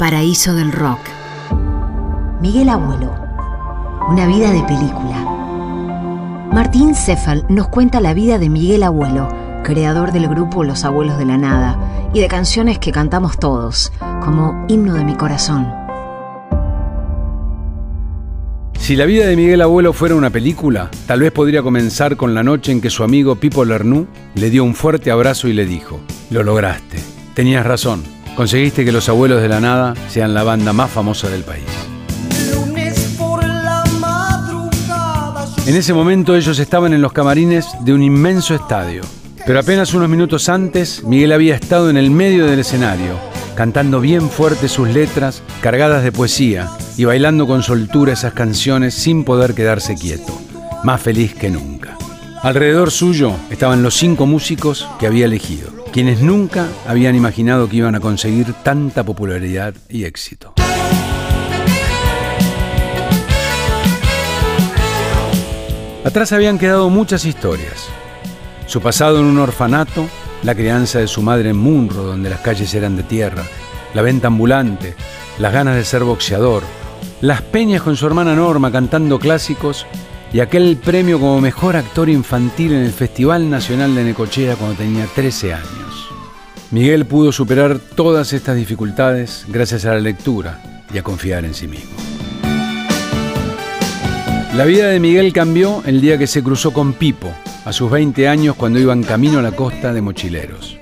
Paraíso del Rock. Miguel Abuelo. Una vida de película. Martín Cefal nos cuenta la vida de Miguel Abuelo, creador del grupo Los Abuelos de la Nada y de canciones que cantamos todos, como Himno de mi Corazón. Si la vida de Miguel Abuelo fuera una película, tal vez podría comenzar con la noche en que su amigo Pipo Lernú le dio un fuerte abrazo y le dijo, lo lograste, tenías razón, conseguiste que los abuelos de la nada sean la banda más famosa del país. En ese momento ellos estaban en los camarines de un inmenso estadio, pero apenas unos minutos antes Miguel había estado en el medio del escenario, cantando bien fuerte sus letras cargadas de poesía y bailando con soltura esas canciones sin poder quedarse quieto, más feliz que nunca. Alrededor suyo estaban los cinco músicos que había elegido, quienes nunca habían imaginado que iban a conseguir tanta popularidad y éxito. Atrás habían quedado muchas historias. Su pasado en un orfanato, la crianza de su madre en Munro, donde las calles eran de tierra, la venta ambulante, las ganas de ser boxeador, las peñas con su hermana Norma cantando clásicos y aquel premio como mejor actor infantil en el Festival Nacional de Necochea cuando tenía 13 años. Miguel pudo superar todas estas dificultades gracias a la lectura y a confiar en sí mismo. La vida de Miguel cambió el día que se cruzó con Pipo, a sus 20 años cuando iban camino a la costa de Mochileros.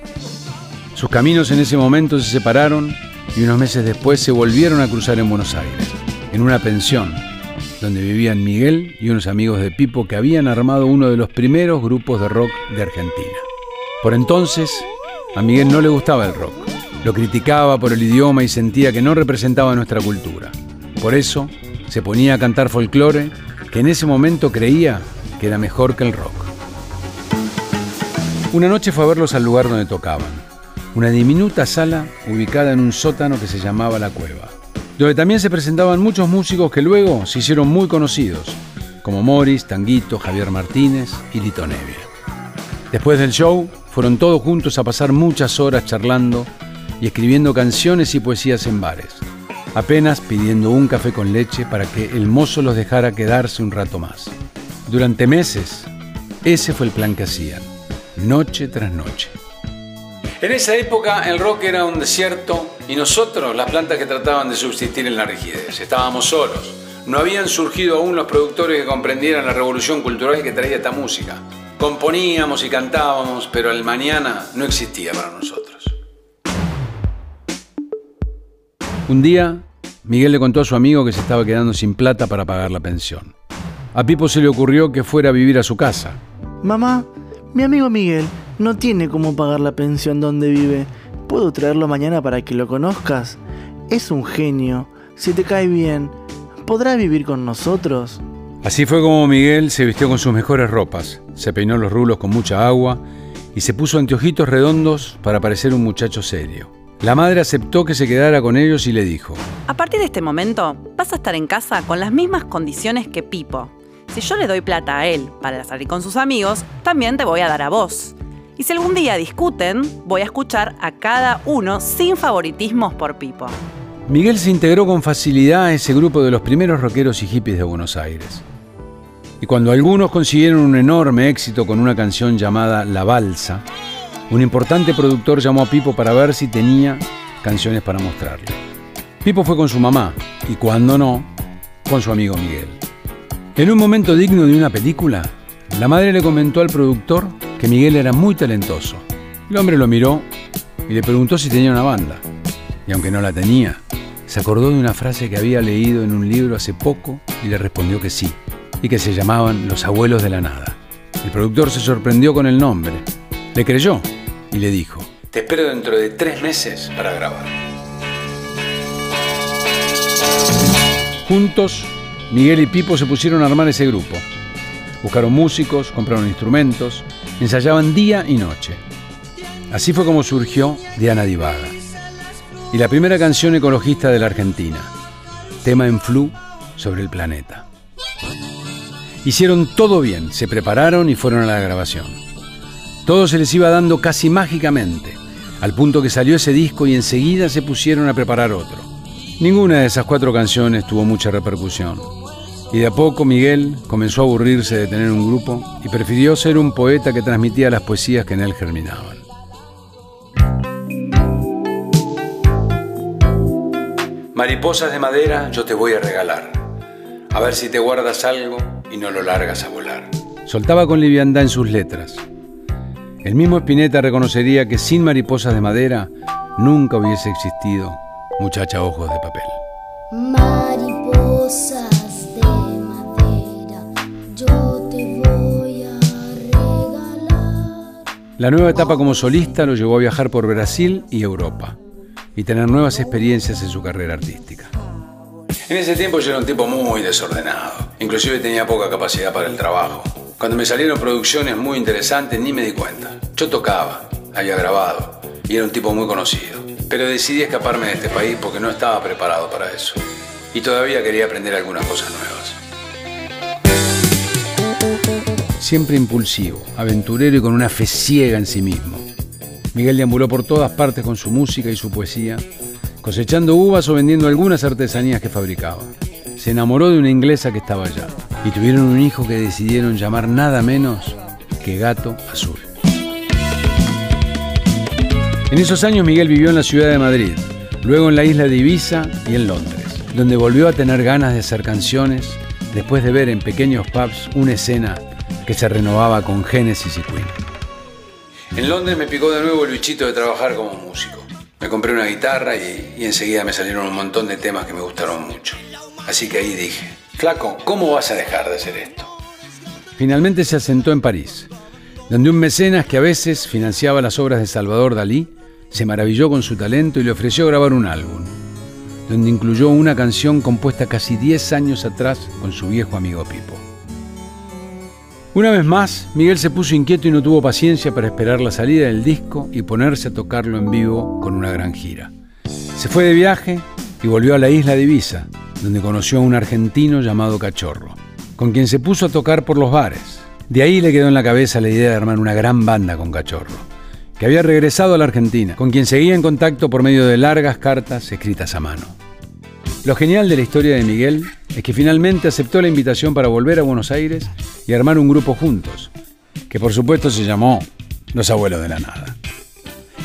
Sus caminos en ese momento se separaron y unos meses después se volvieron a cruzar en Buenos Aires, en una pensión donde vivían Miguel y unos amigos de Pipo que habían armado uno de los primeros grupos de rock de Argentina. Por entonces, a Miguel no le gustaba el rock. Lo criticaba por el idioma y sentía que no representaba nuestra cultura. Por eso, se ponía a cantar folclore, que en ese momento creía que era mejor que el rock. Una noche fue a verlos al lugar donde tocaban, una diminuta sala ubicada en un sótano que se llamaba La Cueva donde también se presentaban muchos músicos que luego se hicieron muy conocidos, como Morris, Tanguito, Javier Martínez y Lito Nevia. Después del show, fueron todos juntos a pasar muchas horas charlando y escribiendo canciones y poesías en bares, apenas pidiendo un café con leche para que el mozo los dejara quedarse un rato más. Durante meses, ese fue el plan que hacían, noche tras noche. En esa época el rock era un desierto y nosotros las plantas que trataban de subsistir en la rigidez. Estábamos solos. No habían surgido aún los productores que comprendieran la revolución cultural que traía esta música. Componíamos y cantábamos, pero el mañana no existía para nosotros. Un día, Miguel le contó a su amigo que se estaba quedando sin plata para pagar la pensión. A Pipo se le ocurrió que fuera a vivir a su casa. Mamá, mi amigo Miguel no tiene cómo pagar la pensión donde vive. ¿Puedo traerlo mañana para que lo conozcas? Es un genio. Si te cae bien, ¿podrá vivir con nosotros? Así fue como Miguel se vistió con sus mejores ropas, se peinó los rulos con mucha agua y se puso anteojitos redondos para parecer un muchacho serio. La madre aceptó que se quedara con ellos y le dijo, A partir de este momento, vas a estar en casa con las mismas condiciones que Pipo. Si yo le doy plata a él para salir con sus amigos, también te voy a dar a vos. Y si algún día discuten, voy a escuchar a cada uno sin favoritismos por Pipo. Miguel se integró con facilidad a ese grupo de los primeros rockeros y hippies de Buenos Aires. Y cuando algunos consiguieron un enorme éxito con una canción llamada La Balsa, un importante productor llamó a Pipo para ver si tenía canciones para mostrarle. Pipo fue con su mamá y cuando no, con su amigo Miguel. En un momento digno de una película, la madre le comentó al productor que Miguel era muy talentoso. El hombre lo miró y le preguntó si tenía una banda. Y aunque no la tenía, se acordó de una frase que había leído en un libro hace poco y le respondió que sí, y que se llamaban Los Abuelos de la Nada. El productor se sorprendió con el nombre, le creyó y le dijo, te espero dentro de tres meses para grabar. Juntos, Miguel y Pipo se pusieron a armar ese grupo. Buscaron músicos, compraron instrumentos, ensayaban día y noche. Así fue como surgió Diana Divaga. Y la primera canción ecologista de la Argentina, tema en flu sobre el planeta. Hicieron todo bien, se prepararon y fueron a la grabación. Todo se les iba dando casi mágicamente, al punto que salió ese disco y enseguida se pusieron a preparar otro. Ninguna de esas cuatro canciones tuvo mucha repercusión. Y de a poco Miguel comenzó a aburrirse de tener un grupo y prefirió ser un poeta que transmitía las poesías que en él germinaban. Mariposas de madera yo te voy a regalar, a ver si te guardas algo y no lo largas a volar. Soltaba con liviandad en sus letras. El mismo Spinetta reconocería que sin mariposas de madera nunca hubiese existido muchacha ojos de papel. Mariposas La nueva etapa como solista lo llevó a viajar por Brasil y Europa y tener nuevas experiencias en su carrera artística. En ese tiempo yo era un tipo muy desordenado, inclusive tenía poca capacidad para el trabajo. Cuando me salieron producciones muy interesantes ni me di cuenta. Yo tocaba, había grabado y era un tipo muy conocido. Pero decidí escaparme de este país porque no estaba preparado para eso. Y todavía quería aprender algunas cosas nuevas. Siempre impulsivo, aventurero y con una fe ciega en sí mismo. Miguel deambuló por todas partes con su música y su poesía, cosechando uvas o vendiendo algunas artesanías que fabricaba. Se enamoró de una inglesa que estaba allá y tuvieron un hijo que decidieron llamar nada menos que Gato Azul. En esos años Miguel vivió en la ciudad de Madrid, luego en la isla de Ibiza y en Londres, donde volvió a tener ganas de hacer canciones después de ver en pequeños pubs una escena que se renovaba con Genesis y Queen. En Londres me picó de nuevo el bichito de trabajar como músico. Me compré una guitarra y, y enseguida me salieron un montón de temas que me gustaron mucho. Así que ahí dije, flaco, ¿cómo vas a dejar de hacer esto? Finalmente se asentó en París, donde un mecenas que a veces financiaba las obras de Salvador Dalí se maravilló con su talento y le ofreció grabar un álbum, donde incluyó una canción compuesta casi 10 años atrás con su viejo amigo Pipo. Una vez más, Miguel se puso inquieto y no tuvo paciencia para esperar la salida del disco y ponerse a tocarlo en vivo con una gran gira. Se fue de viaje y volvió a la isla de Ibiza, donde conoció a un argentino llamado Cachorro, con quien se puso a tocar por los bares. De ahí le quedó en la cabeza la idea de armar una gran banda con Cachorro que había regresado a la Argentina, con quien seguía en contacto por medio de largas cartas escritas a mano. Lo genial de la historia de Miguel es que finalmente aceptó la invitación para volver a Buenos Aires y armar un grupo juntos, que por supuesto se llamó Los Abuelos de la Nada.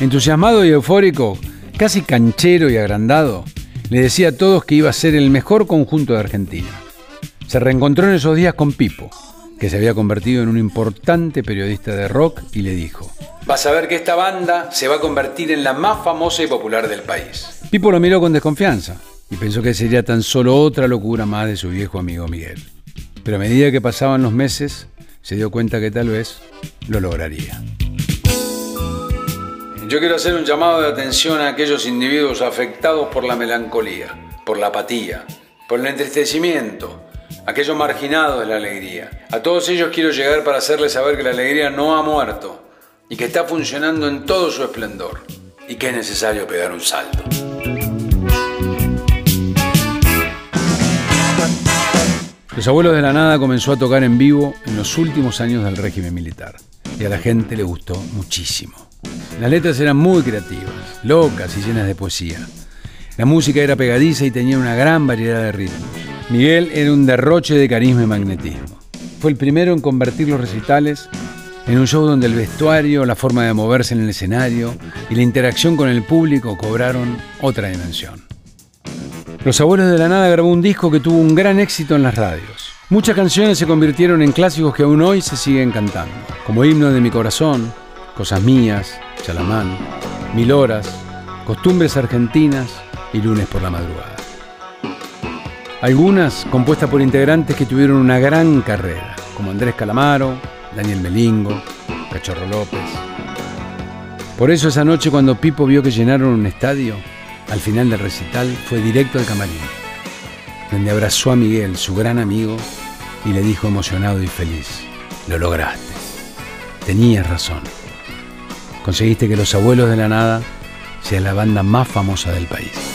Entusiasmado y eufórico, casi canchero y agrandado, le decía a todos que iba a ser el mejor conjunto de Argentina. Se reencontró en esos días con Pipo, que se había convertido en un importante periodista de rock, y le dijo, vas a ver que esta banda se va a convertir en la más famosa y popular del país. Pipo lo miró con desconfianza y pensó que sería tan solo otra locura más de su viejo amigo Miguel. Pero a medida que pasaban los meses, se dio cuenta que tal vez lo lograría. Yo quiero hacer un llamado de atención a aquellos individuos afectados por la melancolía, por la apatía, por el entristecimiento, aquellos marginados de la alegría. A todos ellos quiero llegar para hacerles saber que la alegría no ha muerto, y que está funcionando en todo su esplendor y que es necesario pegar un salto. Los Abuelos de la Nada comenzó a tocar en vivo en los últimos años del régimen militar y a la gente le gustó muchísimo. Las letras eran muy creativas, locas y llenas de poesía. La música era pegadiza y tenía una gran variedad de ritmos. Miguel era un derroche de carisma y magnetismo. Fue el primero en convertir los recitales en un show donde el vestuario, la forma de moverse en el escenario y la interacción con el público cobraron otra dimensión. Los Abuelos de la Nada grabó un disco que tuvo un gran éxito en las radios. Muchas canciones se convirtieron en clásicos que aún hoy se siguen cantando, como Himno de mi Corazón, Cosas Mías, Chalamán, Mil Horas, Costumbres Argentinas y Lunes por la Madrugada. Algunas compuestas por integrantes que tuvieron una gran carrera, como Andrés Calamaro, Daniel Melingo, Cachorro López. Por eso esa noche cuando Pipo vio que llenaron un estadio, al final del recital fue directo al camarín, donde abrazó a Miguel, su gran amigo, y le dijo emocionado y feliz, lo lograste, tenías razón, conseguiste que los abuelos de la nada sea la banda más famosa del país.